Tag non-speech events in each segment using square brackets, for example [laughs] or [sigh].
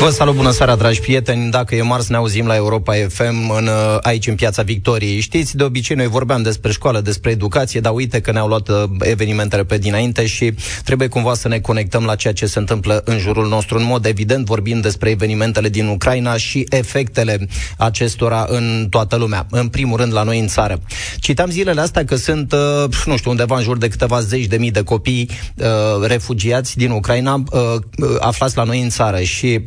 Vă salut, bună seara, dragi prieteni. Dacă e marți, ne auzim la Europa FM în, uh, aici în Piața Victoriei. Știți, de obicei noi vorbeam despre școală, despre educație, dar uite că ne-au luat uh, evenimentele pe dinainte și trebuie cumva să ne conectăm la ceea ce se întâmplă în jurul nostru. În mod evident, vorbim despre evenimentele din Ucraina și efectele acestora în toată lumea. În primul rând, la noi în țară. Citam zilele astea că sunt, uh, nu știu, undeva în jur de câteva zeci de mii de copii refugiați din Ucraina aflați la noi în țară și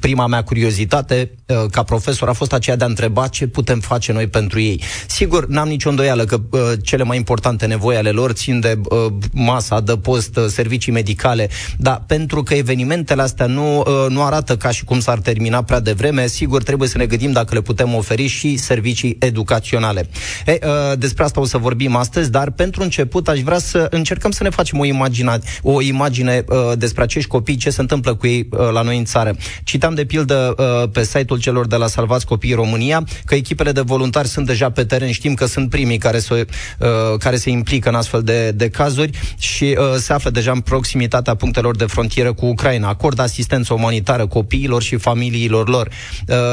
prima mea curiozitate uh, ca profesor a fost aceea de a întreba ce putem face noi pentru ei. Sigur, n-am nicio îndoială că uh, cele mai importante nevoi ale lor țin de uh, masa, de post, servicii medicale, dar pentru că evenimentele astea nu, nu arată ca și cum s-ar termina prea devreme, sigur trebuie să ne gândim dacă le putem oferi și servicii educaționale. E, despre asta o să vorbim astăzi, dar pentru început aș vrea să încercăm să ne facem o imagine, o imagine despre acești copii, ce se întâmplă cu ei la noi în țară. Citam de pildă uh, pe site-ul celor de la Salvați Copiii România că echipele de voluntari sunt deja pe teren, știm că sunt primii care se, uh, care se implică în astfel de, de cazuri și uh, se află deja în proximitatea punctelor de frontieră cu Ucraina. Acordă asistență umanitară copiilor și familiilor lor.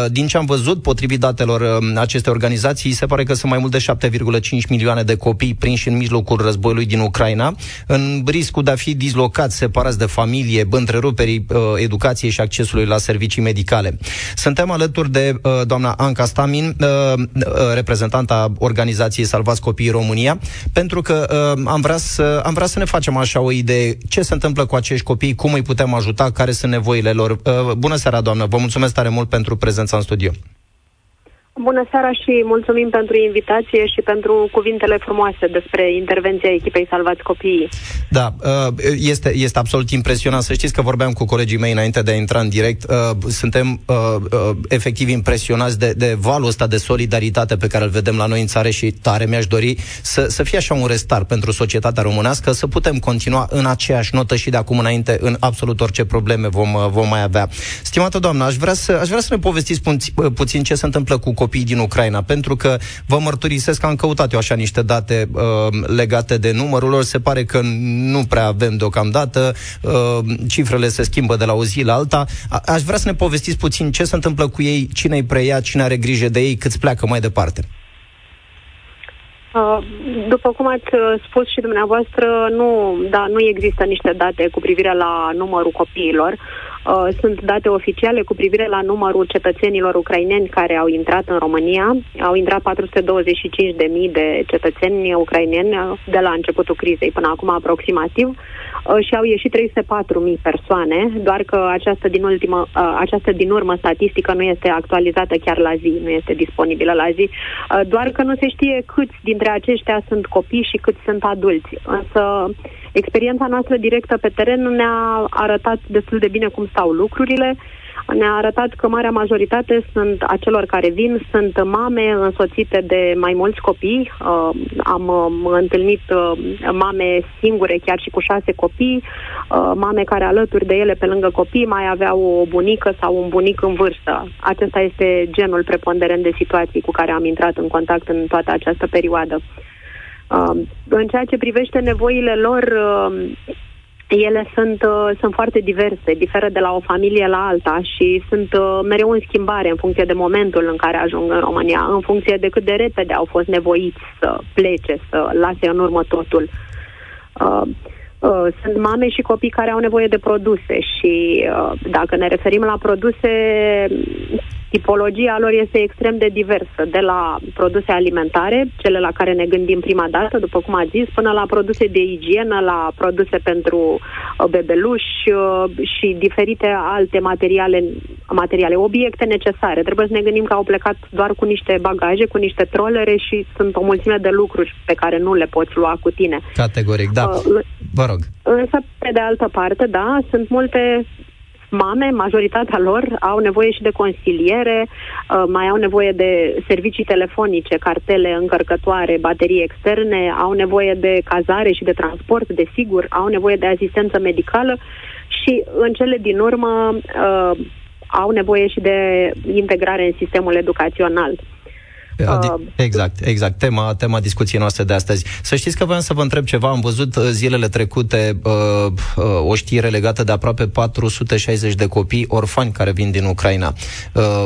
Din ce am văzut, potrivit datelor acestei organizații, se pare că sunt mai mult de 7,5 milioane de copii prinși în mijlocul războiului din Ucraina, în riscul de a fi dislocați, separați de familie, întreruperii educației și accesului accesului la servicii medicale. Suntem alături de uh, doamna Anca Stamin, uh, uh, reprezentanta organizației Salvați Copiii România, pentru că uh, am, vrea să, am vrea să ne facem așa o idee ce se întâmplă cu acești copii, cum îi putem ajuta, care sunt nevoile lor. Uh, bună seara, doamnă, vă mulțumesc tare mult pentru prezența în studio. Bună seara și mulțumim pentru invitație și pentru cuvintele frumoase despre intervenția echipei Salvați Copiii. Da, uh, este, este absolut impresionant. Să știți că vorbeam cu colegii mei înainte de a intra în direct. Uh, suntem uh, efectiv impresionați de, de valul ăsta de solidaritate pe care îl vedem la noi în țară și tare mi-aș dori să, să fie așa un restart pentru societatea românească, să putem continua în aceeași notă și de acum înainte în absolut orice probleme vom, vom mai avea. Stimată doamnă, aș vrea să, aș vrea să ne povestiți puțin ce se întâmplă cu copii din Ucraina, pentru că vă mărturisesc că am căutat eu așa niște date uh, legate de numărul lor, se pare că nu prea avem deocamdată, uh, cifrele se schimbă de la o zi la alta. A- aș vrea să ne povestiți puțin ce se întâmplă cu ei, cine îi preia, cine are grijă de ei, câți pleacă mai departe. Uh, după cum ați uh, spus și dumneavoastră, nu, da, nu există niște date cu privire la numărul copiilor. Uh, sunt date oficiale cu privire la numărul cetățenilor ucraineni care au intrat în România. Au intrat 425.000 de cetățeni ucraineni uh, de la începutul crizei până acum aproximativ uh, și au ieșit 304.000 persoane, doar că această din, ultimă, această din urmă statistică nu este actualizată chiar la zi, nu este disponibilă la zi, doar că nu se știe câți dintre aceștia sunt copii și câți sunt adulți. Însă Experiența noastră directă pe teren ne-a arătat destul de bine cum stau lucrurile. Ne-a arătat că marea majoritate sunt a celor care vin, sunt mame însoțite de mai mulți copii. Uh, am uh, întâlnit uh, mame singure, chiar și cu șase copii, uh, mame care alături de ele, pe lângă copii, mai aveau o bunică sau un bunic în vârstă. Acesta este genul preponderent de situații cu care am intrat în contact în toată această perioadă. Uh, în ceea ce privește nevoile lor, uh, ele sunt, uh, sunt foarte diverse, diferă de la o familie la alta și sunt uh, mereu în schimbare în funcție de momentul în care ajung în România, în funcție de cât de repede au fost nevoiți să plece, să lase în urmă totul. Uh, uh, sunt mame și copii care au nevoie de produse și uh, dacă ne referim la produse, tipologia lor este extrem de diversă, de la produse alimentare, cele la care ne gândim prima dată, după cum a zis, până la produse de igienă, la produse pentru uh, bebeluși uh, și diferite alte materiale, materiale, obiecte necesare. Trebuie să ne gândim că au plecat doar cu niște bagaje, cu niște trolere și sunt o mulțime de lucruri pe care nu le poți lua cu tine. Categoric, da. Uh, Vă rog. Însă, pe de altă parte, da, sunt multe mame, majoritatea lor, au nevoie și de consiliere, uh, mai au nevoie de servicii telefonice, cartele încărcătoare, baterii externe, au nevoie de cazare și de transport, desigur, au nevoie de asistență medicală și, în cele din urmă, uh, au nevoie și de integrare în sistemul educațional. Uh, exact, exact. Tema, tema discuției noastre de astăzi. Să știți că voiam să vă întreb ceva. Am văzut uh, zilele trecute uh, uh, o știre legată de aproape 460 de copii orfani care vin din Ucraina. Uh,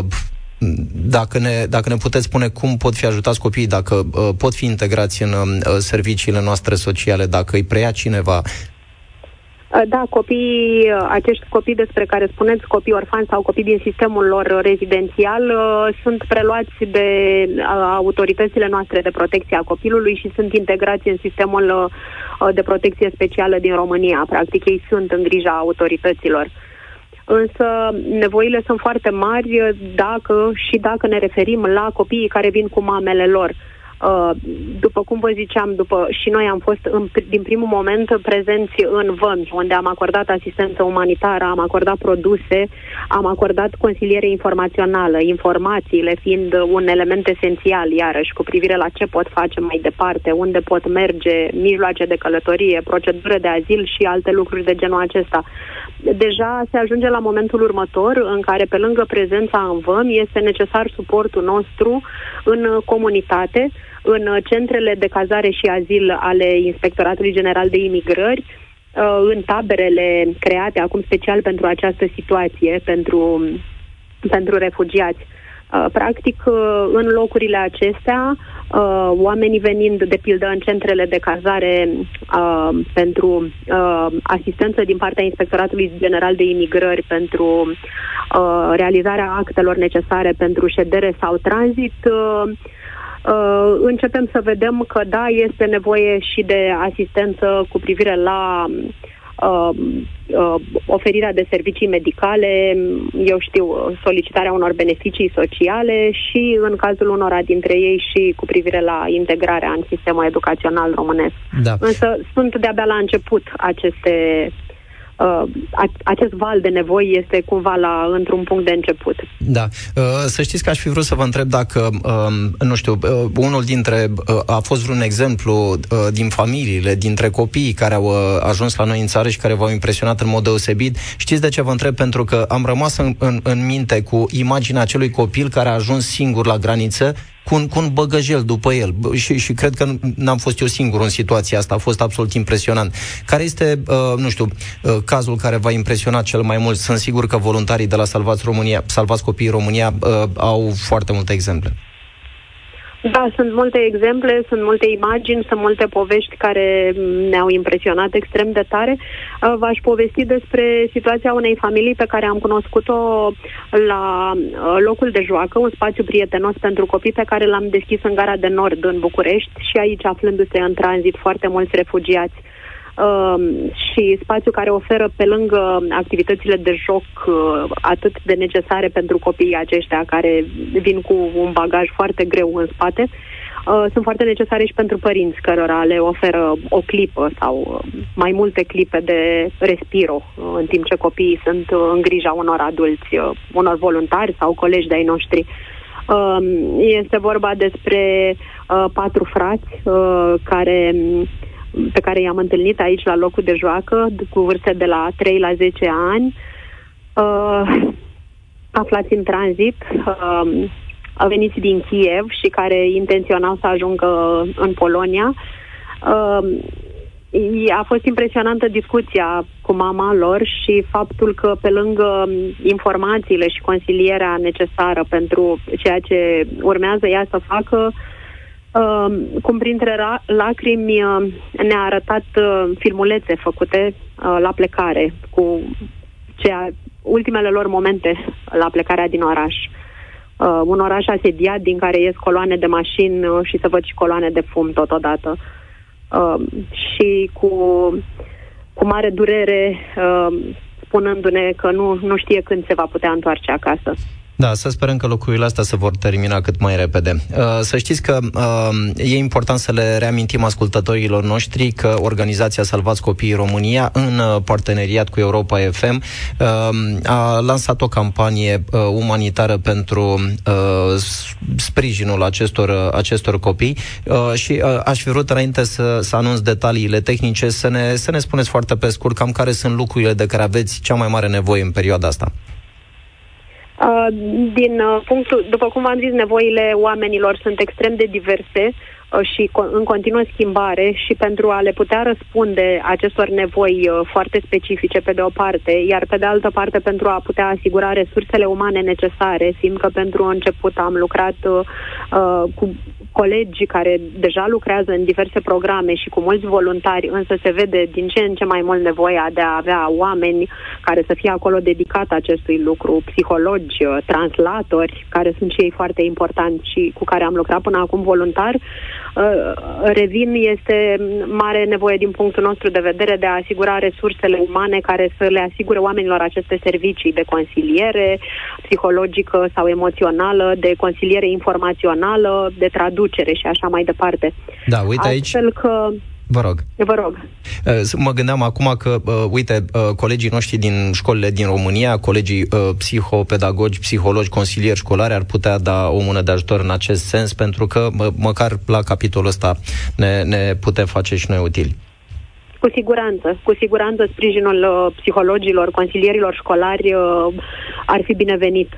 dacă ne, dacă ne puteți spune cum pot fi ajutați copiii, dacă uh, pot fi integrați în uh, serviciile noastre sociale, dacă îi preia cineva, Uh, da, copiii, uh, acești copii despre care spuneți, copii orfani sau copii din sistemul lor rezidențial, uh, sunt preluați de autoritățile noastre de protecție a copilului și sunt integrați în sistemul de protecție specială din România. Practic, ei sunt în grija autorităților. Însă nevoile sunt foarte mari dacă și dacă ne referim la copiii care vin cu mamele lor. Uh, Uh, după cum vă ziceam, după, și noi am fost în, din primul moment prezenți în vămi, unde am acordat asistență umanitară, am acordat produse, am acordat consiliere informațională, informațiile fiind un element esențial, iarăși, cu privire la ce pot face mai departe, unde pot merge, mijloace de călătorie, procedură de azil și alte lucruri de genul acesta. Deja se ajunge la momentul următor în care, pe lângă prezența în vămi, este necesar suportul nostru în comunitate, în centrele de cazare și azil ale Inspectoratului General de Imigrări, uh, în taberele create acum special pentru această situație, pentru, pentru refugiați. Uh, practic, uh, în locurile acestea, oamenii venind, de pildă, în centrele de cazare pentru asistență din partea Inspectoratului General de Imigrări, pentru realizarea actelor necesare pentru ședere sau tranzit, uh, începem să vedem că da, este nevoie și de asistență cu privire la uh, uh, oferirea de servicii medicale, eu știu, solicitarea unor beneficii sociale și, în cazul unora dintre ei, și cu privire la integrarea în sistemul educațional românesc. Da. Însă sunt de-abia la început aceste uh, acest val de nevoi este cumva la într-un punct de început. Da. Uh, să știți că aș fi vrut să vă întreb dacă, uh, nu știu, uh, unul dintre, uh, a fost vreun exemplu uh, din familiile, dintre copiii care au uh, ajuns la noi în țară și care v-au impresionat în mod deosebit. Știți de ce vă întreb? Pentru că am rămas în, în, în minte cu imaginea acelui copil care a ajuns singur la graniță cu un, cu un băgăjel după el. Și, și cred că n-am fost eu singur în situația asta, a fost absolut impresionant. Care este, uh, nu știu, uh, cazul care v-a impresionat cel mai mult? Sunt sigur că voluntarii de la Salvați România, Salvați Copiii România uh, au foarte multe exemple. Da, sunt multe exemple, sunt multe imagini, sunt multe povești care ne-au impresionat extrem de tare. Uh, v-aș povesti despre situația unei familii pe care am cunoscut-o la uh, locul de joacă, un spațiu prietenos pentru copii pe care l-am deschis în gara de nord în București și aici aflându-se în tranzit foarte mulți refugiați uh, și spațiu care oferă pe lângă activitățile de joc uh, atât de necesare pentru copiii aceștia care vin cu un bagaj foarte greu în spate, uh, sunt foarte necesare și pentru părinți cărora le oferă o clipă sau uh, mai multe clipe de respiro uh, în timp ce copiii sunt uh, în grija unor adulți, uh, unor voluntari sau colegi de-ai noștri. Uh, este vorba despre uh, patru frați uh, care pe care i-am întâlnit aici la locul de joacă, cu vârste de la 3 la 10 ani, uh, aflați în tranzit, uh, veniți din Kiev și care intenționau să ajungă în Polonia. Uh, a fost impresionantă discuția cu mama lor și faptul că pe lângă informațiile și consilierea necesară pentru ceea ce urmează ea să facă, uh, Uh, cum printre ra- lacrimi uh, ne-a arătat uh, filmulețe făcute uh, la plecare cu ceea, ultimele lor momente la plecarea din oraș. Uh, un oraș asediat din care ies coloane de mașini uh, și să văd și coloane de fum totodată. Uh, și cu, cu mare durere uh, spunându-ne că nu, nu știe când se va putea întoarce acasă. Da, să sperăm că lucrurile astea se vor termina cât mai repede. Uh, să știți că uh, e important să le reamintim ascultătorilor noștri că organizația Salvați Copiii România, în uh, parteneriat cu Europa FM, a lansat o campanie umanitară pentru sprijinul acestor, acestor copii și aș fi vrut înainte să, să anunț detaliile tehnice, să ne, să ne spuneți foarte pe scurt cam care sunt lucrurile de care aveți cea mai mare nevoie în perioada asta. Uh, din uh, punctul, după cum v-am zis, nevoile oamenilor sunt extrem de diverse uh, și în continuă schimbare și pentru a le putea răspunde acestor nevoi foarte specifice pe de o parte, iar pe de altă parte pentru a putea asigura resursele umane necesare, simt că pentru început am lucrat uh, cu colegi care deja lucrează în diverse programe și cu mulți voluntari, însă se vede din ce în ce mai mult nevoia de a avea oameni care să fie acolo dedicat acestui lucru, psihologi, translatori, care sunt și ei foarte importanți și cu care am lucrat până acum voluntar. Uh, revin, este mare nevoie din punctul nostru de vedere de a asigura resursele umane care să le asigure oamenilor aceste servicii de consiliere psihologică sau emoțională, de consiliere informațională, de traducere traducere și așa mai departe. Da, uite aici. Astfel că Vă rog. Vă rog. Uh, mă gândeam acum că, uh, uite, uh, colegii noștri din școlile din România, colegii psihopedagogi, psihologi, consilieri școlari ar putea da o mână de ajutor în acest sens, pentru că măcar la capitolul ăsta ne, ne putem face și noi utili. Cu siguranță, cu siguranță sprijinul psihologilor, consilierilor școlari ar fi binevenit.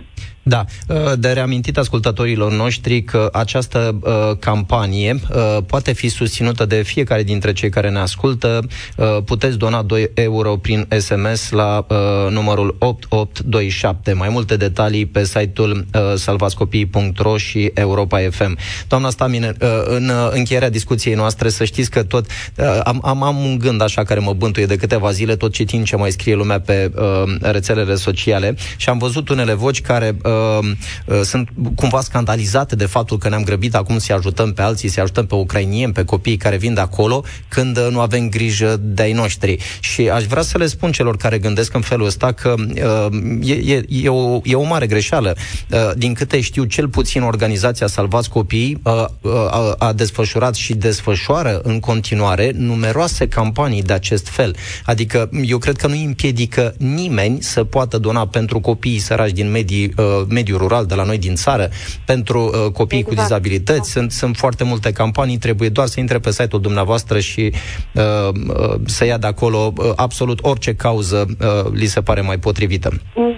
Da, uh, de reamintit ascultătorilor noștri că această uh, campanie uh, poate fi susținută de fiecare dintre cei care ne ascultă. Uh, puteți dona 2 euro prin SMS la uh, numărul 8827. Mai multe detalii pe site-ul uh, salvascopii.ro și Europa FM. Doamna Stamine, uh, în uh, încheierea discuției noastre, să știți că tot uh, am, am, am un gând așa care mă bântuie de câteva zile, tot citind ce mai scrie lumea pe uh, rețelele sociale și am văzut unele voci care uh, uh, sunt cumva scandalizate de faptul că ne-am grăbit acum să ajutăm pe alții, să ajutăm pe ucrainieni, pe copiii care vin de acolo, când uh, nu avem grijă de ai noștri. Și aș vrea să le spun celor care gândesc în felul ăsta că uh, e, e, e, o, e o mare greșeală. Uh, din câte știu, cel puțin organizația Salvați Copiii uh, uh, a desfășurat și desfășoară în continuare numeroase campanii de acest fel. Adică eu cred că nu împiedică nimeni să poată dona pentru copiii săraci din medii uh, mediul rural de la noi din țară, pentru uh, copiii exact. cu dizabilități. Sunt, sunt foarte multe campanii, trebuie doar să intre pe site-ul dumneavoastră și uh, uh, să ia de acolo uh, absolut orice cauză uh, li se pare mai potrivită.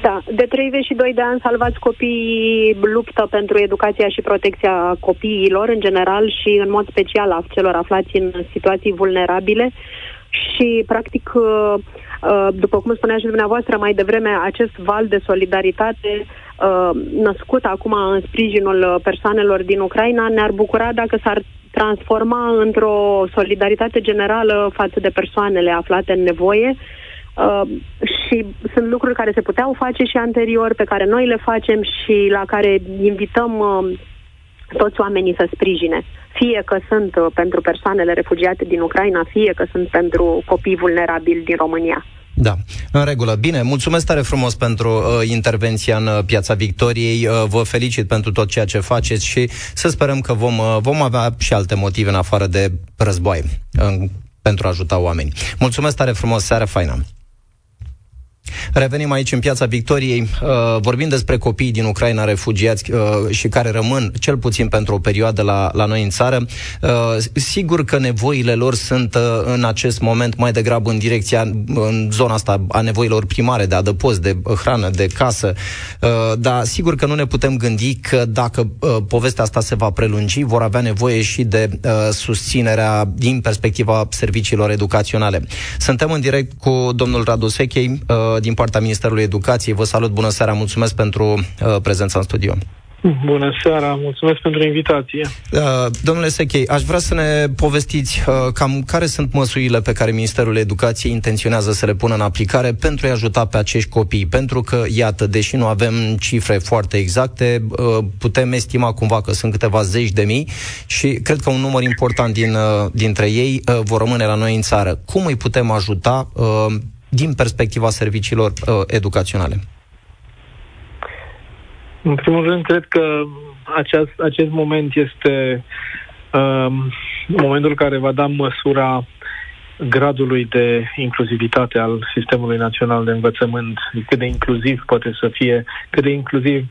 Da, de 32 de ani salvați copiii luptă pentru educația și protecția copiilor în general și în mod special a celor aflați în situații vulnerabile și practic uh, uh, după cum spunea și dumneavoastră mai devreme, acest val de solidaritate Uh, născut acum în sprijinul uh, persoanelor din Ucraina ne-ar bucura dacă s-ar transforma într-o solidaritate generală față de persoanele aflate în nevoie uh, și sunt lucruri care se puteau face și anterior, pe care noi le facem și la care invităm uh, toți oamenii să sprijine. Fie că sunt uh, pentru persoanele refugiate din Ucraina, fie că sunt pentru copii vulnerabili din România. Da, în regulă. Bine, mulțumesc tare frumos pentru uh, intervenția în uh, Piața Victoriei. Uh, vă felicit pentru tot ceea ce faceți și să sperăm că vom, uh, vom avea și alte motive în afară de război uh, pentru a ajuta oameni. Mulțumesc tare frumos, seară faină! Revenim aici în piața Victoriei, uh, vorbim despre copiii din Ucraina refugiați uh, și care rămân cel puțin pentru o perioadă la, la noi în țară. Uh, sigur că nevoile lor sunt uh, în acest moment mai degrabă în direcția, în zona asta a nevoilor primare de adăpost, de hrană, de casă, uh, dar sigur că nu ne putem gândi că dacă uh, povestea asta se va prelungi, vor avea nevoie și de uh, susținerea din perspectiva serviciilor educaționale. Suntem în direct cu domnul Radu Sechei, uh, din partea Ministerului Educației. Vă salut, bună seara, mulțumesc pentru uh, prezența în studio. Bună seara, mulțumesc pentru invitație. Uh, domnule Sechei, aș vrea să ne povestiți uh, cam care sunt măsurile pe care Ministerul Educației intenționează să le pună în aplicare pentru a ajuta pe acești copii. Pentru că, iată, deși nu avem cifre foarte exacte, uh, putem estima cumva că sunt câteva zeci de mii și cred că un număr important din, uh, dintre ei uh, vor rămâne la noi în țară. Cum îi putem ajuta uh, din perspectiva serviciilor uh, educaționale? În primul rând, cred că acest, acest moment este uh, momentul care va da măsura gradului de inclusivitate al sistemului național de învățământ, cât de inclusiv poate să fie, cât de inclusiv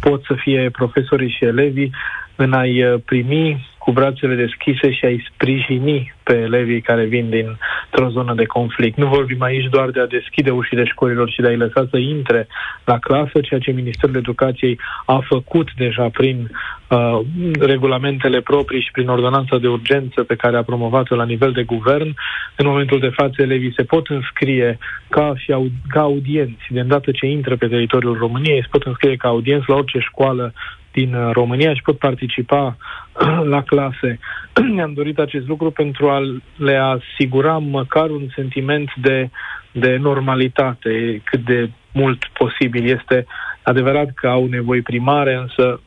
pot să fie profesorii și elevii în a-i uh, primi cu brațele deschise și a-i sprijini pe elevii care vin dintr-o zonă de conflict. Nu vorbim aici doar de a deschide ușile școlilor și de a-i lăsa să intre la clasă, ceea ce Ministerul Educației a făcut deja prin uh, regulamentele proprii și prin ordonanța de urgență pe care a promovat-o la nivel de guvern. În momentul de față, elevii se pot înscrie ca, și au, ca audienți. De îndată ce intră pe teritoriul României, se pot înscrie ca audienți la orice școală din uh, România și pot participa [clears throat] la clase. [clears throat] Ne-am dorit acest lucru pentru a le asigura măcar un sentiment de, de normalitate cât de mult posibil. Este adevărat că au nevoi primare, însă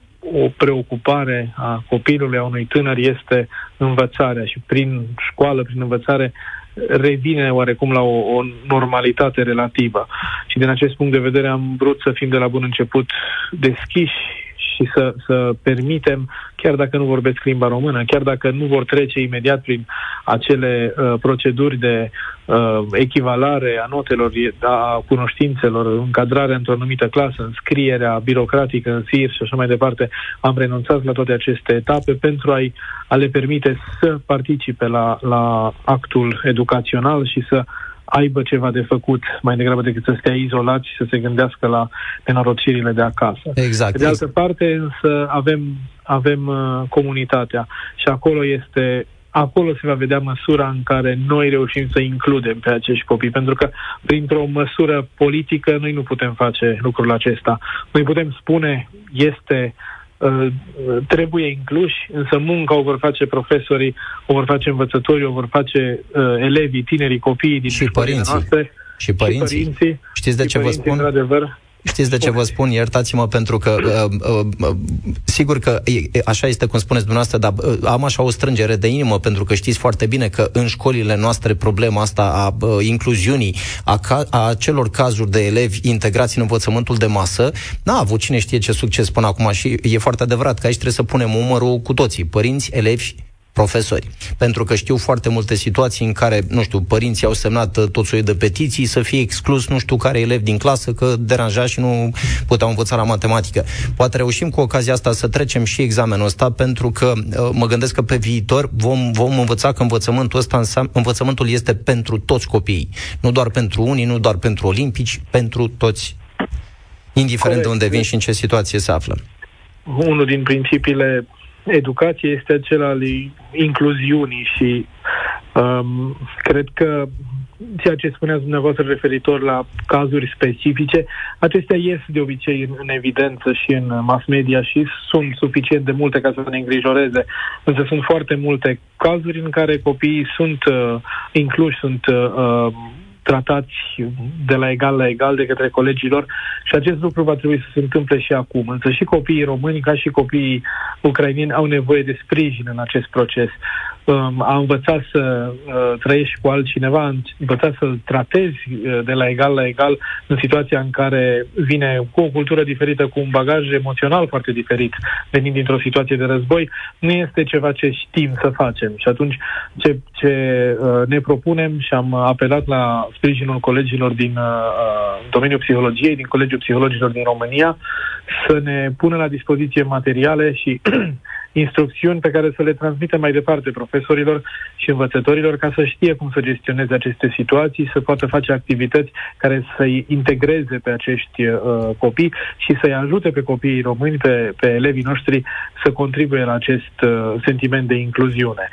o preocupare a copilului, a unui tânăr, este învățarea și prin școală, prin învățare, revine oarecum la o, o normalitate relativă. Și din acest punct de vedere am vrut să fim de la bun început deschiși și să, să permitem, chiar dacă nu vorbesc limba română, chiar dacă nu vor trece imediat prin acele uh, proceduri de uh, echivalare a notelor, a cunoștințelor, încadrarea într-o anumită clasă, înscrierea birocratică în SIR și așa mai departe, am renunțat la toate aceste etape pentru a, a le permite să participe la, la actul educațional și să aibă ceva de făcut mai degrabă decât să stea izolat și să se gândească la nenorocirile de acasă. Exact. De altă parte, însă, avem, avem uh, comunitatea și acolo este acolo se va vedea măsura în care noi reușim să includem pe acești copii, pentru că printr-o măsură politică noi nu putem face lucrul acesta. Noi putem spune este Uh, trebuie incluși, însă munca o vor face profesorii, o vor face învățătorii, o vor face uh, elevii, tinerii, copiii din și părinții. noastre. Și părinții. Și părinții. Știți de ce vă spun? Într-adevăr, Știți de ce vă spun? Iertați-mă pentru că uh, uh, uh, sigur că e, așa este cum spuneți dumneavoastră, dar uh, am așa o strângere de inimă pentru că știți foarte bine că în școlile noastre problema asta a uh, incluziunii, a, ca, a celor cazuri de elevi integrați în învățământul de masă, n-a avut cine știe ce succes până acum și e foarte adevărat că aici trebuie să punem umărul cu toții, părinți, elevi profesori. Pentru că știu foarte multe situații în care, nu știu, părinții au semnat uh, tot soiul de petiții să fie exclus nu știu care elev din clasă că deranja și nu puteau învăța la matematică. Poate reușim cu ocazia asta să trecem și examenul ăsta pentru că uh, mă gândesc că pe viitor vom, vom învăța că învățământul ăsta înseamnă, învățământul este pentru toți copiii. Nu doar pentru unii, nu doar pentru olimpici, pentru toți indiferent Corect. de unde vin și în ce situație se află. Unul din principiile educație este acela al incluziunii și um, cred că ceea ce spuneați dumneavoastră referitor la cazuri specifice, acestea ies de obicei în, în evidență și în mass media și sunt suficient de multe ca să ne îngrijoreze. Însă sunt foarte multe cazuri în care copiii sunt uh, incluși, sunt uh, tratați de la egal la egal de către colegilor și acest lucru va trebui să se întâmple și acum. Însă și copiii români, ca și copiii ucrainieni, au nevoie de sprijin în acest proces um, a învățat să uh, trăiești cu altcineva, a învățat să-l tratezi uh, de la egal la egal în situația în care vine cu o cultură diferită, cu un bagaj emoțional foarte diferit, venind dintr-o situație de război, nu este ceva ce știm să facem. Și atunci ce, ce uh, ne propunem și am apelat la sprijinul colegilor din uh, uh domeniul psihologiei, din Colegiul Psihologilor din România, să ne pună la dispoziție materiale și [clears throat] instrucțiuni pe care să le transmită mai departe profesorilor și învățătorilor ca să știe cum să gestioneze aceste situații, să poată face activități care să-i integreze pe acești uh, copii și să-i ajute pe copiii români, pe, pe elevii noștri să contribuie la acest uh, sentiment de incluziune.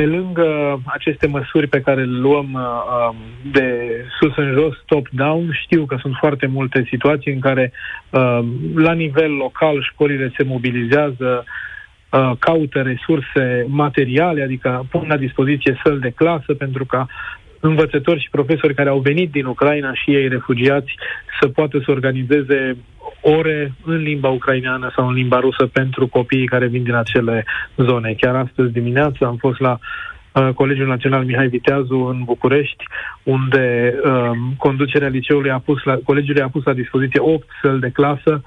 Pe lângă aceste măsuri pe care le luăm uh, um, de sus în jos, top-down, știu că sunt foarte multe situații în care uh, la nivel local școlile se mobilizează, Uh, caută resurse materiale, adică pun la dispoziție săli de clasă pentru ca învățători și profesori care au venit din Ucraina și ei refugiați să poată să organizeze ore în limba ucraineană sau în limba rusă pentru copiii care vin din acele zone. Chiar astăzi dimineață am fost la uh, Colegiul Național Mihai Viteazu în București, unde uh, conducerea liceului a pus la, colegiului a pus la dispoziție 8 săli de clasă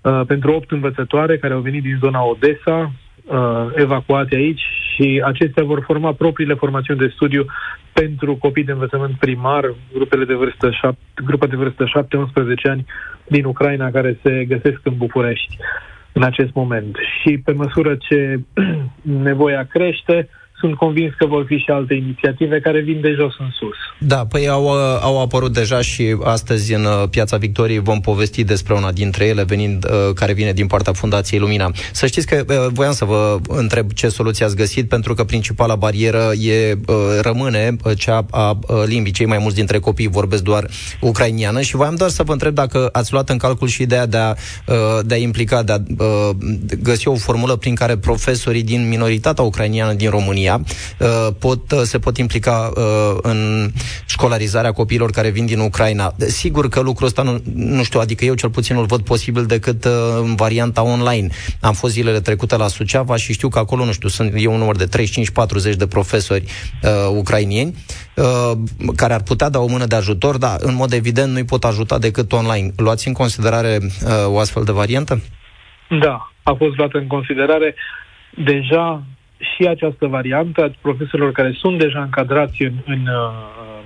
uh, pentru 8 învățătoare care au venit din zona Odessa, uh, evacuate aici și acestea vor forma propriile formațiuni de studiu pentru copii de învățământ primar, grupele de vârstă șap- grupa de vârstă 7-11 ani din Ucraina care se găsesc în București. în acest moment. Și pe măsură ce [clears throat] nevoia crește, sunt convins că vor fi și alte inițiative care vin de jos în sus. Da, păi au, uh, au apărut deja și astăzi în uh, Piața Victoriei vom povesti despre una dintre ele, venind, uh, care vine din partea Fundației Lumina. Să știți că voiam să vă întreb ce soluție ați găsit, pentru că principala barieră e, rămâne cea a limbii. Cei mai mulți dintre copii vorbesc doar ucrainiană și voiam doar să vă întreb dacă ați luat în calcul și ideea de a, de a implica, de a găsi o formulă prin care profesorii din minoritatea ucrainiană din România România uh, pot, uh, se pot implica uh, în școlarizarea copiilor care vin din Ucraina. Sigur că lucrul ăsta nu, nu știu, adică eu cel puțin îl văd posibil decât în varianta online. Am fost zilele trecute la Suceava și știu că acolo, nu știu, sunt e un număr de 35-40 de profesori uh, ucrainieni uh, care ar putea da o mână de ajutor, dar în mod evident nu-i pot ajuta decât online. Luați în considerare uh, o astfel de variantă? Da, a fost luată în considerare. Deja și această variantă a profesorilor care sunt deja încadrați în, în uh,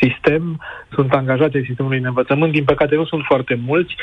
sistem, sunt angajați în sistemul de învățământ. Din păcate nu sunt foarte mulți,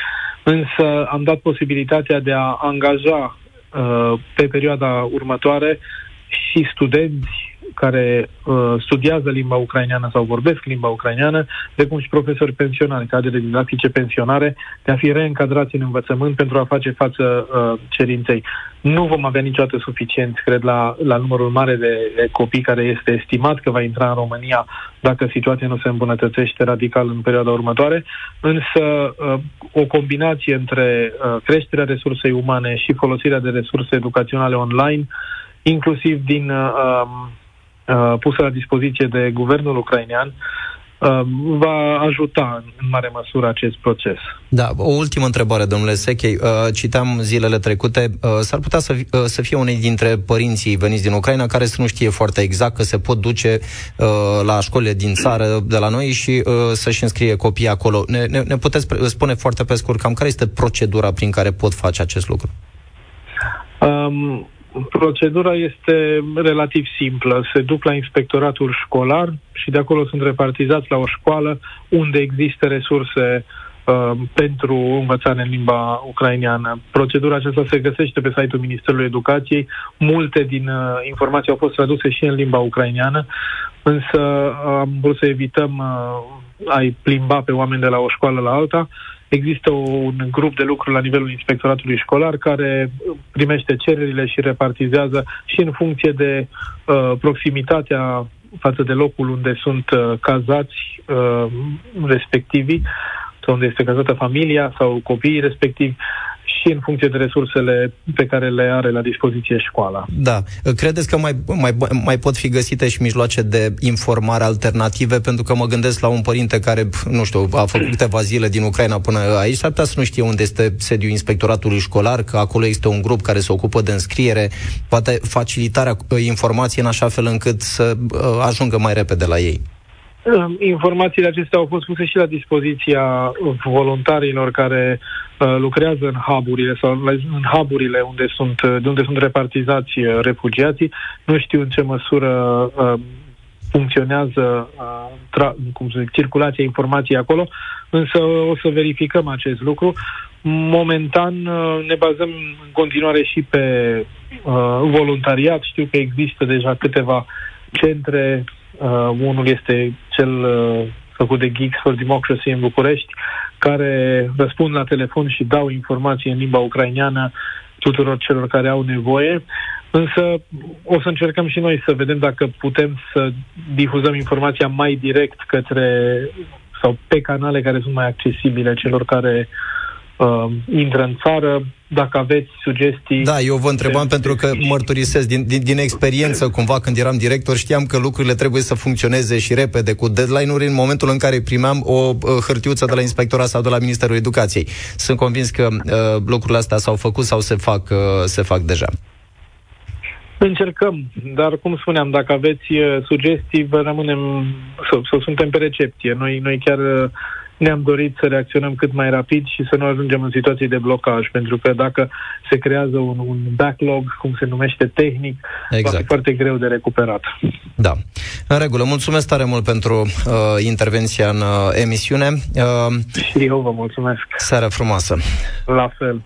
însă am dat posibilitatea de a angaja uh, pe perioada următoare și studenți care uh, studiază limba ucraineană sau vorbesc limba ucraineană, precum și profesori pensionari, cadre didactice pensionare, de a fi reîncadrați în învățământ pentru a face față uh, cerinței. Nu vom avea niciodată suficient, cred, la, la numărul mare de, de copii care este estimat că va intra în România dacă situația nu se îmbunătățește radical în perioada următoare, însă uh, o combinație între uh, creșterea resursei umane și folosirea de resurse educaționale online, inclusiv din uh, um, Uh, pusă la dispoziție de guvernul ucrainean uh, va ajuta în mare măsură acest proces. Da, o ultimă întrebare, domnule Sechei. Uh, citam zilele trecute, s-ar putea să, să fie unii dintre părinții veniți din Ucraina care să nu știe foarte exact că se pot duce la școlile din țară de la noi și să-și înscrie copiii acolo. Ne, ne, ne puteți spune foarte pe scurt cam care este procedura prin care pot face acest lucru? Um, Procedura este relativ simplă. Se duc la inspectoratul școlar și de acolo sunt repartizați la o școală unde există resurse uh, pentru învățare în limba ucraineană. Procedura aceasta se găsește pe site-ul Ministerului Educației. Multe din uh, informații au fost traduse și în limba ucraineană, însă uh, am vrut să evităm uh, a-i plimba pe oameni de la o școală la alta Există un grup de lucru la nivelul inspectoratului școlar care primește cererile și repartizează și în funcție de uh, proximitatea față de locul unde sunt uh, cazați uh, respectivii, sau unde este cazată familia sau copiii respectivi, și în funcție de resursele pe care le are la dispoziție școala. Da. Credeți că mai, mai, mai pot fi găsite și mijloace de informare alternative? Pentru că mă gândesc la un părinte care, nu știu, a făcut câteva zile din Ucraina până aici, s-ar putea să nu știe unde este sediul inspectoratului școlar, că acolo este un grup care se ocupă de înscriere, poate facilitarea informației în așa fel încât să uh, ajungă mai repede la ei. Informațiile acestea au fost puse și la dispoziția voluntarilor care uh, lucrează în huburile sau în huburile unde sunt, de unde sunt repartizați uh, refugiații. Nu știu în ce măsură uh, funcționează uh, tra- cum să zic, circulația informației acolo, însă o să verificăm acest lucru. Momentan uh, ne bazăm în continuare și pe uh, voluntariat. Știu că există deja câteva centre Uh, unul este cel uh, făcut de Geeks for Democracy în București, care răspund la telefon și dau informații în limba ucraineană tuturor celor care au nevoie. Însă o să încercăm și noi să vedem dacă putem să difuzăm informația mai direct către sau pe canale care sunt mai accesibile celor care uh, intră în țară, dacă aveți sugestii... Da, eu vă întrebam pentru că mărturisesc din, din, din experiență, cumva când eram director, știam că lucrurile trebuie să funcționeze și repede, cu deadline-uri în momentul în care primeam o uh, hârtiuță de la inspectorat sau de la Ministerul Educației. Sunt convins că uh, lucrurile astea s-au făcut sau se fac, uh, se fac deja. Încercăm, dar cum spuneam, dacă aveți uh, sugestii, vă rămânem, să, să suntem pe recepție. Noi, noi chiar uh, ne-am dorit să reacționăm cât mai rapid și să nu ajungem în situații de blocaj, pentru că dacă se creează un, un backlog, cum se numește tehnic, exact. va fi exact. foarte greu de recuperat. Da. În regulă. Mulțumesc tare mult pentru uh, intervenția în uh, emisiune. Uh, și eu vă mulțumesc. Seara frumoasă. La fel.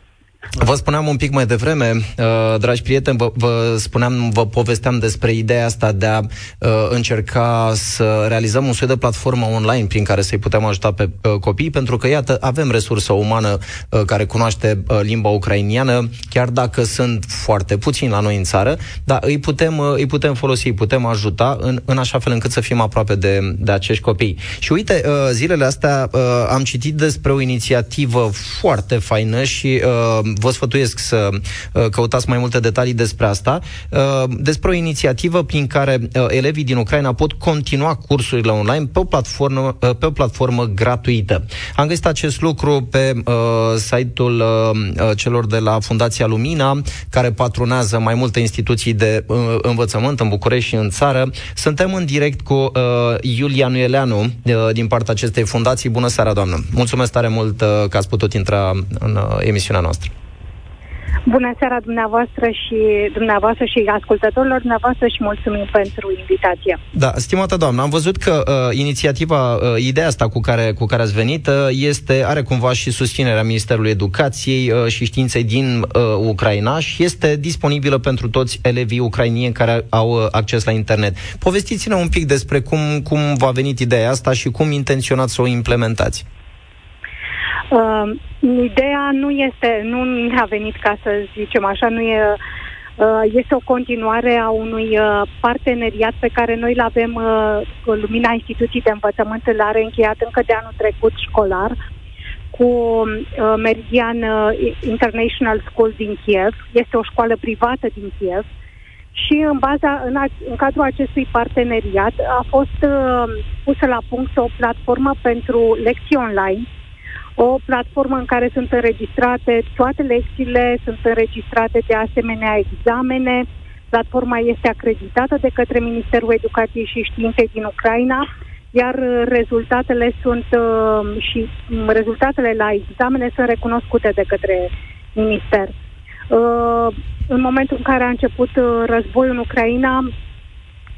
Vă spuneam un pic mai devreme, uh, dragi prieteni, vă, vă spuneam, vă povesteam despre ideea asta de a uh, încerca să realizăm un soi de platformă online prin care să-i putem ajuta pe uh, copii, pentru că, iată, avem resursă umană uh, care cunoaște uh, limba ucrainiană, chiar dacă sunt foarte puțini la noi în țară, dar îi putem, uh, îi putem folosi, îi putem ajuta în, în așa fel încât să fim aproape de, de acești copii. Și uite, uh, zilele astea uh, am citit despre o inițiativă foarte faină și uh, vă sfătuiesc să uh, căutați mai multe detalii despre asta, uh, despre o inițiativă prin care uh, elevii din Ucraina pot continua cursurile online pe o platformă, pe o platformă gratuită. Am găsit acest lucru pe uh, site-ul uh, celor de la Fundația Lumina, care patronează mai multe instituții de uh, învățământ în București și în țară. Suntem în direct cu uh, Iulia Nueleanu uh, din partea acestei fundații. Bună seara, doamnă! Mulțumesc tare mult uh, că ați putut intra în uh, emisiunea noastră. Bună seara dumneavoastră și dumneavoastră și ascultătorilor dumneavoastră și mulțumim pentru invitație. Da, stimată doamnă, am văzut că uh, inițiativa, uh, ideea asta cu care, cu care ați venit uh, este, are cumva și susținerea Ministerului Educației uh, și Științei din uh, Ucraina și este disponibilă pentru toți elevii ucrainieni care au uh, acces la internet. Povestiți-ne un pic despre cum, cum v-a venit ideea asta și cum intenționați să o implementați. Uh, ideea nu este, nu ne-a venit ca să zicem așa, nu e, uh, este o continuare a unui uh, parteneriat pe care noi îl avem uh, cu Lumina Instituții de Învățământ, îl are încheiat încă de anul trecut școlar cu uh, Meridian uh, International School din Kiev. Este o școală privată din Kiev și în baza, în, a, în cadrul acestui parteneriat a fost uh, pusă la punct o platformă pentru lecții online o platformă în care sunt înregistrate toate lecțiile, sunt înregistrate de asemenea examene. Platforma este acreditată de către Ministerul Educației și Științei din Ucraina, iar rezultatele sunt uh, și rezultatele la examene sunt recunoscute de către minister. Uh, în momentul în care a început uh, războiul în Ucraina,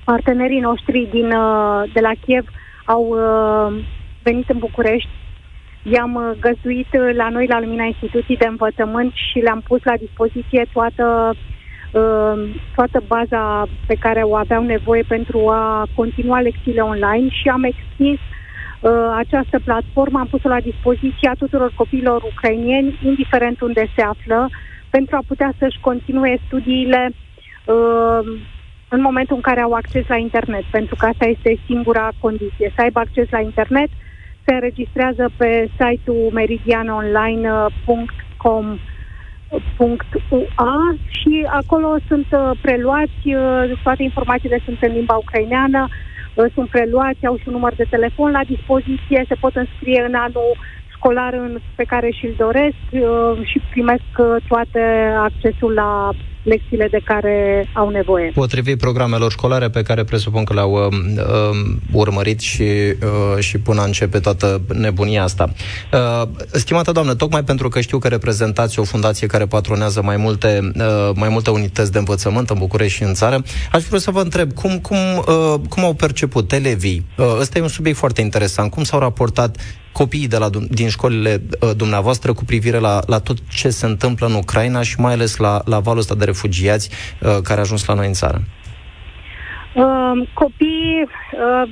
partenerii noștri din, uh, de la Kiev au uh, venit în București I-am uh, găzduit uh, la noi, la Lumina Instituții de Învățământ și le-am pus la dispoziție toată, uh, toată baza pe care o aveau nevoie pentru a continua lecțiile online și am extins această platformă, am pus-o la dispoziția tuturor copiilor ucrainieni, indiferent unde se află, pentru a putea să-și continue studiile în momentul în care au acces la internet, pentru că asta este singura condiție, să aibă acces la internet, se înregistrează pe site-ul meridianonline.com .ua și acolo sunt uh, preluați, uh, toate informațiile sunt în limba ucraineană, uh, sunt preluați, au și un număr de telefon la dispoziție, se pot înscrie în anul școlar în, pe care și-l doresc și primesc toate accesul la lecțiile de care au nevoie. Potrivit programelor școlare pe care presupun că le-au uh, uh, urmărit și, uh, și până începe toată nebunia asta. Uh, stimată doamnă, tocmai pentru că știu că reprezentați o fundație care patronează mai multe, uh, mai multe unități de învățământ în București și în țară, aș vrea să vă întreb cum, cum, uh, cum au perceput elevii? Uh, ăsta e un subiect foarte interesant. Cum s-au raportat copiii de la, din școlile uh, dumneavoastră cu privire la, la tot ce se întâmplă în Ucraina și mai ales la, la valul ăsta de refugiați uh, care a ajuns la noi în țară? Uh, copiii uh,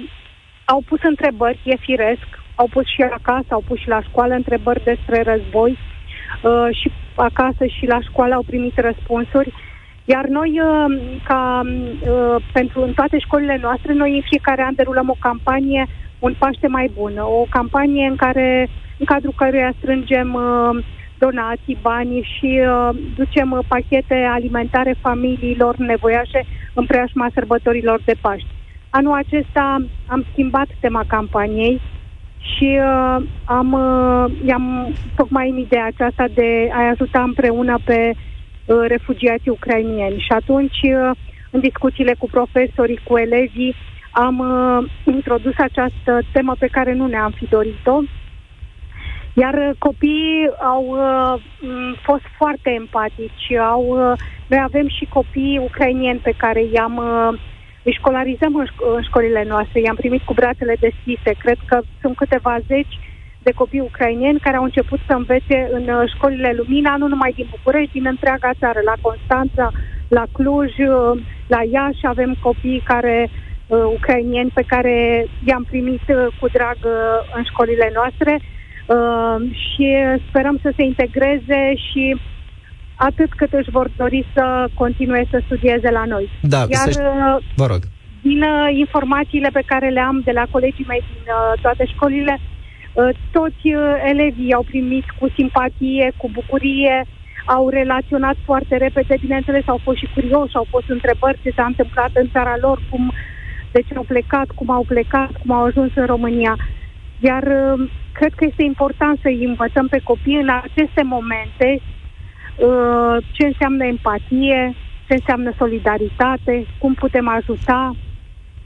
au pus întrebări, e firesc, au pus și acasă, au pus și la școală întrebări despre război uh, și acasă și la școală au primit răspunsuri. Iar noi, uh, ca uh, pentru în toate școlile noastre, noi în fiecare an derulăm o campanie un Paște mai bun, o campanie în care, în cadrul căruia strângem uh, donații, bani și uh, ducem uh, pachete alimentare familiilor nevoiașe în preajma sărbătorilor de Paști. Anul acesta am schimbat tema campaniei și uh, am, uh, i-am tocmai în ideea aceasta de a ajuta împreună pe uh, refugiații ucrainieni. Și atunci, uh, în discuțiile cu profesorii, cu elevii, am uh, introdus această temă pe care nu ne-am fi dorit-o, iar uh, copiii au uh, fost foarte empatici. Au, uh, noi avem și copii ucrainieni pe care i-am uh, îi școlarizăm în, șco- în școlile noastre, i-am primit cu brațele deschise. Cred că sunt câteva zeci de copii ucrainieni care au început să învețe în uh, școlile Lumina, nu numai din București, din întreaga țară, la Constanța, la Cluj, uh, la Iași avem copii care uh, ucrainieni pe care i-am primit uh, cu drag uh, în școlile noastre uh, și sperăm să se integreze și atât cât își vor dori să continue să studieze la noi. Da, Iar, să uh, vă rog. Din uh, informațiile pe care le am de la colegii mei din uh, toate școlile, uh, toți uh, elevii au primit cu simpatie, cu bucurie, au relaționat foarte repede, bineînțeles, au fost și curioși, au fost întrebări ce s-a întâmplat în țara lor, cum, de ce au plecat, cum au plecat, cum au ajuns în România. Iar uh, cred că este important să-i învățăm pe copii în aceste momente uh, ce înseamnă empatie, ce înseamnă solidaritate, cum putem ajuta.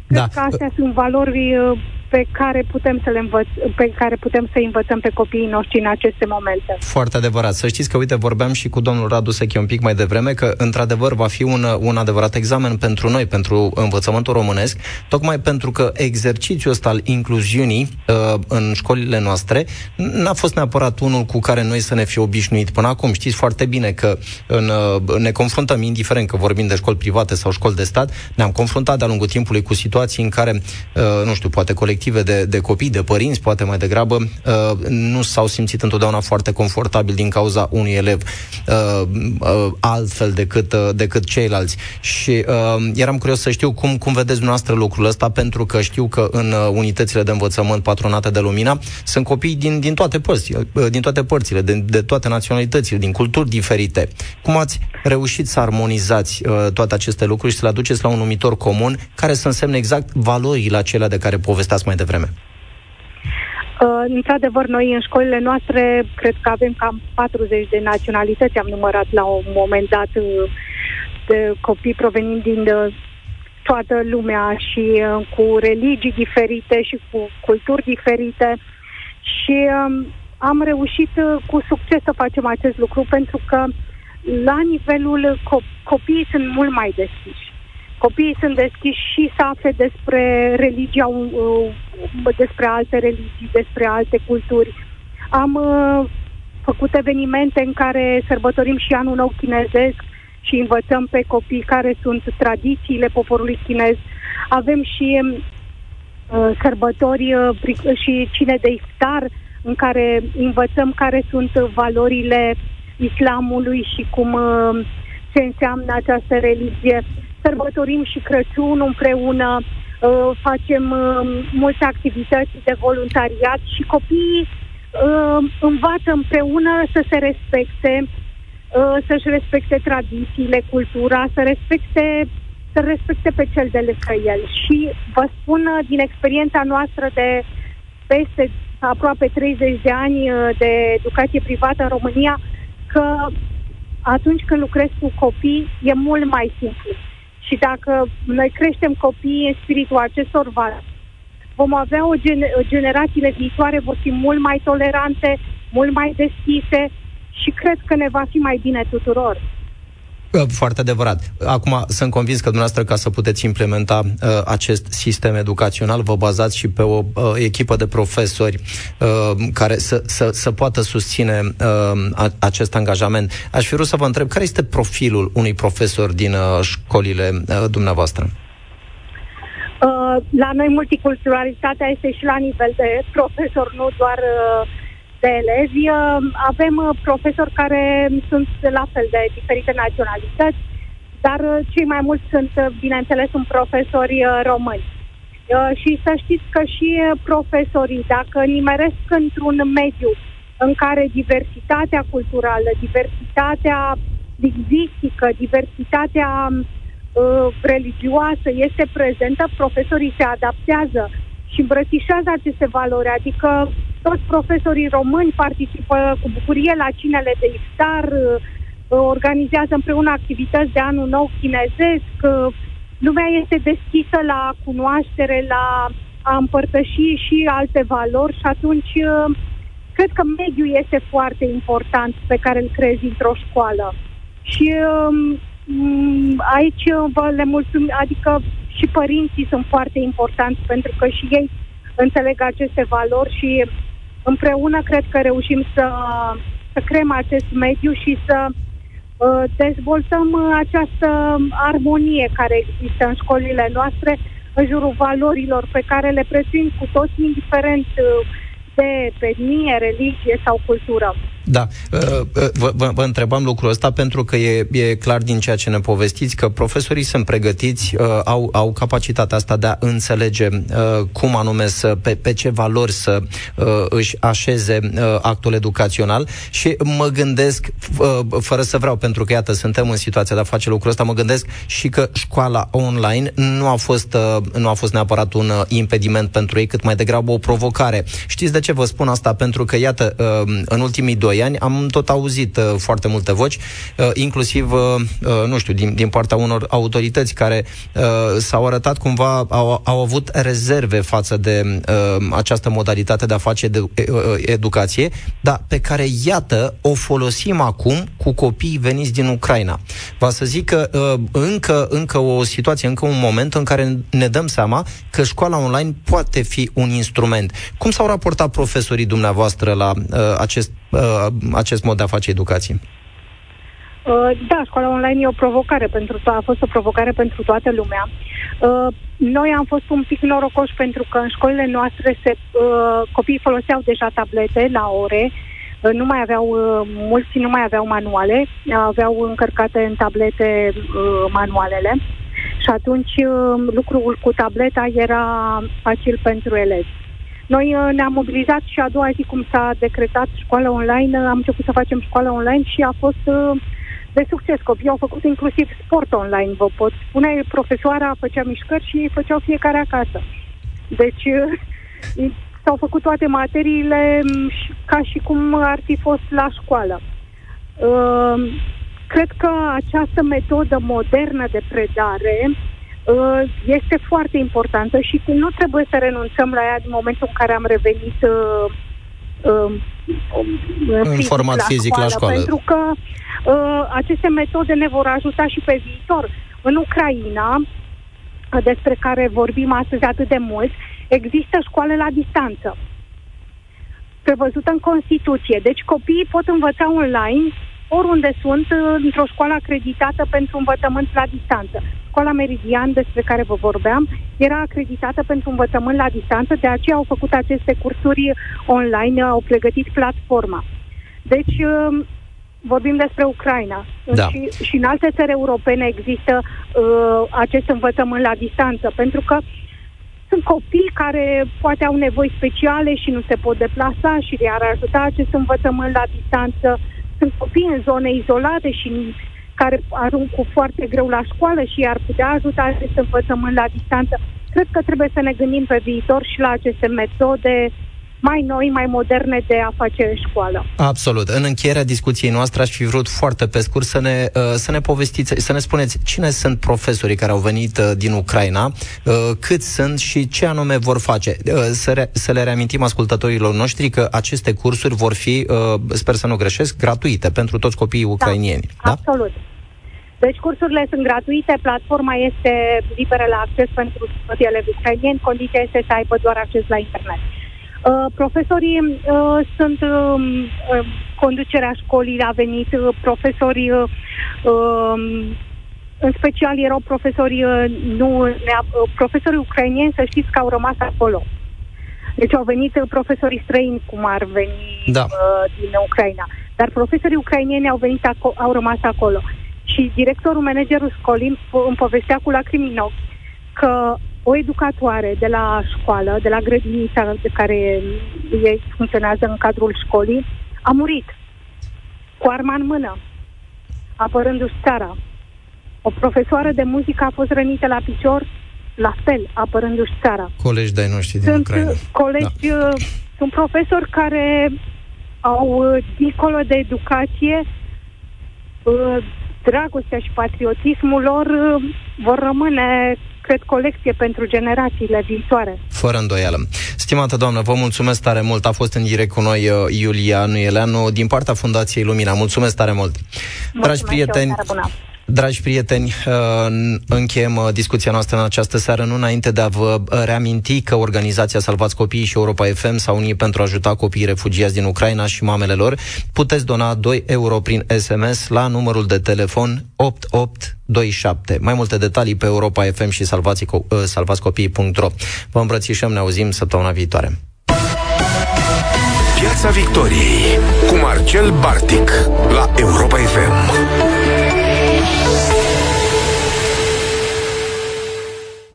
Cred da. că astea sunt valori uh, pe care putem să le învăț, pe care putem să învățăm pe copiii noștri în aceste momente. Foarte adevărat. Să știți că, uite, vorbeam și cu domnul Radu Sechi un pic mai devreme, că, într-adevăr, va fi un, un adevărat examen pentru noi, pentru învățământul românesc, tocmai pentru că exercițiul ăsta al incluziunii uh, în școlile noastre n-a fost neapărat unul cu care noi să ne fi obișnuit până acum. Știți foarte bine că în, uh, ne confruntăm, indiferent că vorbim de școli private sau școli de stat, ne-am confruntat de-a lungul timpului cu situații în care, uh, nu știu, poate colectiv colective de, de copii, de părinți, poate mai degrabă, uh, nu s-au simțit întotdeauna foarte confortabil din cauza unui elev uh, uh, altfel decât, uh, decât ceilalți. Și uh, eram curios să știu cum, cum vedeți dumneavoastră lucrul ăsta, pentru că știu că în uh, unitățile de învățământ patronate de Lumina sunt copii din, din toate părți, uh, din toate părțile, de, de toate naționalitățile, din culturi diferite. Cum ați reușit să armonizați uh, toate aceste lucruri și să le aduceți la un numitor comun care să însemne exact valorile acelea de care povesteați mai mai devreme? Uh, într-adevăr, noi în școlile noastre cred că avem cam 40 de naționalități, am numărat la un moment dat uh, de copii provenind din uh, toată lumea și uh, cu religii diferite și cu culturi diferite și uh, am reușit uh, cu succes să facem acest lucru pentru că la nivelul co- copiii sunt mult mai deschiși copiii sunt deschiși și să afle despre religia, uh, despre alte religii, despre alte culturi. Am uh, făcut evenimente în care sărbătorim și anul nou chinezesc și învățăm pe copii care sunt tradițiile poporului chinez. Avem și uh, sărbători și cine de iftar în care învățăm care sunt valorile islamului și cum se înseamnă această religie sărbătorim și Crăciun împreună, uh, facem uh, multe activități de voluntariat și copiii uh, învață împreună să se respecte, să-și respecte tradițiile, cultura, să respecte să respecte pe cel de lângă el. Și vă spun din experiența noastră de peste aproape 30 de ani de educație privată în România, că atunci când lucrez cu copii e mult mai simplu. Și dacă noi creștem copiii în spiritul acestor valori, vom avea o gen- generațiile viitoare vor fi mult mai tolerante, mult mai deschise și cred că ne va fi mai bine tuturor. Foarte adevărat. Acum sunt convins că dumneavoastră, ca să puteți implementa uh, acest sistem educațional, vă bazați și pe o uh, echipă de profesori uh, care să, să, să poată susține uh, acest angajament. Aș fi vrut să vă întreb, care este profilul unui profesor din uh, școlile uh, dumneavoastră? Uh, la noi multiculturalitatea este și la nivel de profesor, nu doar uh, de elevi. Uh, avem uh, profesori care sunt la fel de diferite naționalități, dar uh, cei mai mulți sunt, bineînțeles, sunt profesori români. Și să știți că și profesorii, dacă nimeresc într-un mediu în care diversitatea culturală, diversitatea lingvistică, diversitatea uh, religioasă este prezentă, profesorii se adaptează și îmbrățișează aceste valori, adică toți profesorii români participă cu bucurie la cinele de iftar, uh, organizează împreună activități de anul nou chinezesc, uh, lumea este deschisă la cunoaștere, la a împărtăși și alte valori și atunci uh, cred că mediul este foarte important pe care îl creezi într-o școală. Și um, mm, aici vă le mulțumim, adică și părinții sunt foarte importanți pentru că și ei înțeleg aceste valori și împreună cred că reușim să, să creăm acest mediu și să uh, dezvoltăm această armonie care există în școlile noastre în jurul valorilor pe care le prețin cu toți, indiferent uh, de etnie, religie sau cultură. Da, uh, uh, vă, vă, vă întrebam lucrul ăsta pentru că e, e clar din ceea ce ne povestiți că profesorii sunt pregătiți, uh, au, au capacitatea asta de a înțelege uh, cum anume să, pe, pe ce valori să uh, își așeze uh, actul educațional și mă gândesc, uh, fără să vreau, pentru că iată, suntem în situația de a face lucrul ăsta, mă gândesc și că școala online nu a fost, uh, nu a fost neapărat un uh, impediment pentru ei, cât mai degrabă o provocare. Știți de ce vă spun asta? Pentru că, iată, uh, în ultimii doi ani am tot auzit uh, foarte multe voci, uh, inclusiv, uh, uh, nu știu, din, din partea unor autorități care uh, s-au arătat cumva, au, au avut rezerve față de uh, această modalitate de a face de, uh, educație, dar pe care, iată, o folosim acum cu copiii veniți din Ucraina. Va să zic că uh, încă, încă o situație, încă un moment în care ne dăm seama că școala online poate fi un instrument. Cum s-au raportat profesorii dumneavoastră la uh, acest uh, acest mod de a face educație? Uh, da, școala online e o provocare pentru to- a fost o provocare pentru toată lumea. Uh, noi am fost un pic norocoși pentru că în școlile noastre se, uh, copiii foloseau deja tablete la ore, uh, nu mai aveau, uh, mulți nu mai aveau manuale, aveau încărcate în tablete uh, manualele și atunci uh, lucrul cu tableta era facil pentru elevi. Noi uh, ne-am mobilizat și a doua zi cum s-a decretat școala online, uh, am început să facem școala online și a fost uh, de succes. Copiii au făcut inclusiv sport online, vă pot spune. Profesoara făcea mișcări și ei făceau fiecare acasă. Deci [laughs] s-au făcut toate materiile mm, ca și cum ar fi fost la școală. Cred că această metodă modernă de predare Uh, este foarte importantă și nu trebuie să renunțăm la ea din momentul în care am revenit uh, uh, în format la fizic școală, la școală. Pentru că uh, aceste metode ne vor ajuta și pe viitor. În Ucraina, despre care vorbim astăzi atât de mult, există școală la distanță prevăzută în Constituție. Deci copiii pot învăța online oriunde sunt, într-o școală acreditată pentru învățământ la distanță. Școala Meridian, despre care vă vorbeam, era acreditată pentru învățământ la distanță, de aceea au făcut aceste cursuri online, au pregătit platforma. Deci, um, vorbim despre Ucraina. Da. Și, și în alte țări europene există uh, acest învățământ la distanță, pentru că sunt copii care poate au nevoi speciale și nu se pot deplasa și le-ar ajuta acest învățământ la distanță. Sunt copii în zone izolate și care arunc cu foarte greu la școală și ar putea ajuta acest învățământ la distanță. Cred că trebuie să ne gândim pe viitor și la aceste metode mai noi, mai moderne de a face școală. Absolut. În încheierea discuției noastre aș fi vrut foarte pe scurt să ne, uh, să ne povestiți, să ne spuneți cine sunt profesorii care au venit uh, din Ucraina, uh, cât sunt și ce anume vor face. Să, re, să le reamintim ascultătorilor noștri că aceste cursuri vor fi, sper să nu greșesc, gratuite pentru toți copiii da, ucrainieni. Da, da? absolut. Deci cursurile sunt gratuite, platforma este liberă la acces pentru toți elevii ucrainieni, condiția este să aibă doar acces la internet. Uh, profesorii uh, sunt uh, conducerea școlii a venit, uh, profesorii uh, um, în special erau profesori uh, nu uh, profesorii ucrainieni, să știți că au rămas acolo. Deci au venit uh, profesorii străini, cum ar veni da. uh, din Ucraina. Dar profesorii ucrainieni au venit aco- au rămas acolo. Și directorul, managerul școlii îmi povestea cu lacrimi în ochi că o educatoare de la școală, de la grădinița de care ei funcționează în cadrul școlii, a murit cu arma în mână, apărându-și țara. O profesoară de muzică a fost rănită la picior, la fel, apărându-și țara. Colegi de-ai noștri din sunt Ucraina. Colegi, da. Uh, sunt profesori care au, uh, dincolo de educație, uh, dragostea și patriotismul lor vor rămâne cred, colecție pentru generațiile viitoare. Fără îndoială. Stimată doamnă, vă mulțumesc tare mult. A fost în direct cu noi uh, Iulia Nuieleanu din partea Fundației Lumina. Mulțumesc tare mult. Mulțumesc Dragi prieteni, Dragi prieteni, uh, încheiem uh, discuția noastră în această seară, nu înainte de a vă uh, reaminti că organizația Salvați Copiii și Europa FM s-au unit pentru a ajuta copiii refugiați din Ucraina și mamele lor. Puteți dona 2 euro prin SMS la numărul de telefon 8827. Mai multe detalii pe Europa FM și salvațicopii.ro Vă îmbrățișăm, ne auzim săptămâna viitoare. Piața Victoriei cu Marcel Bartic la Europa FM.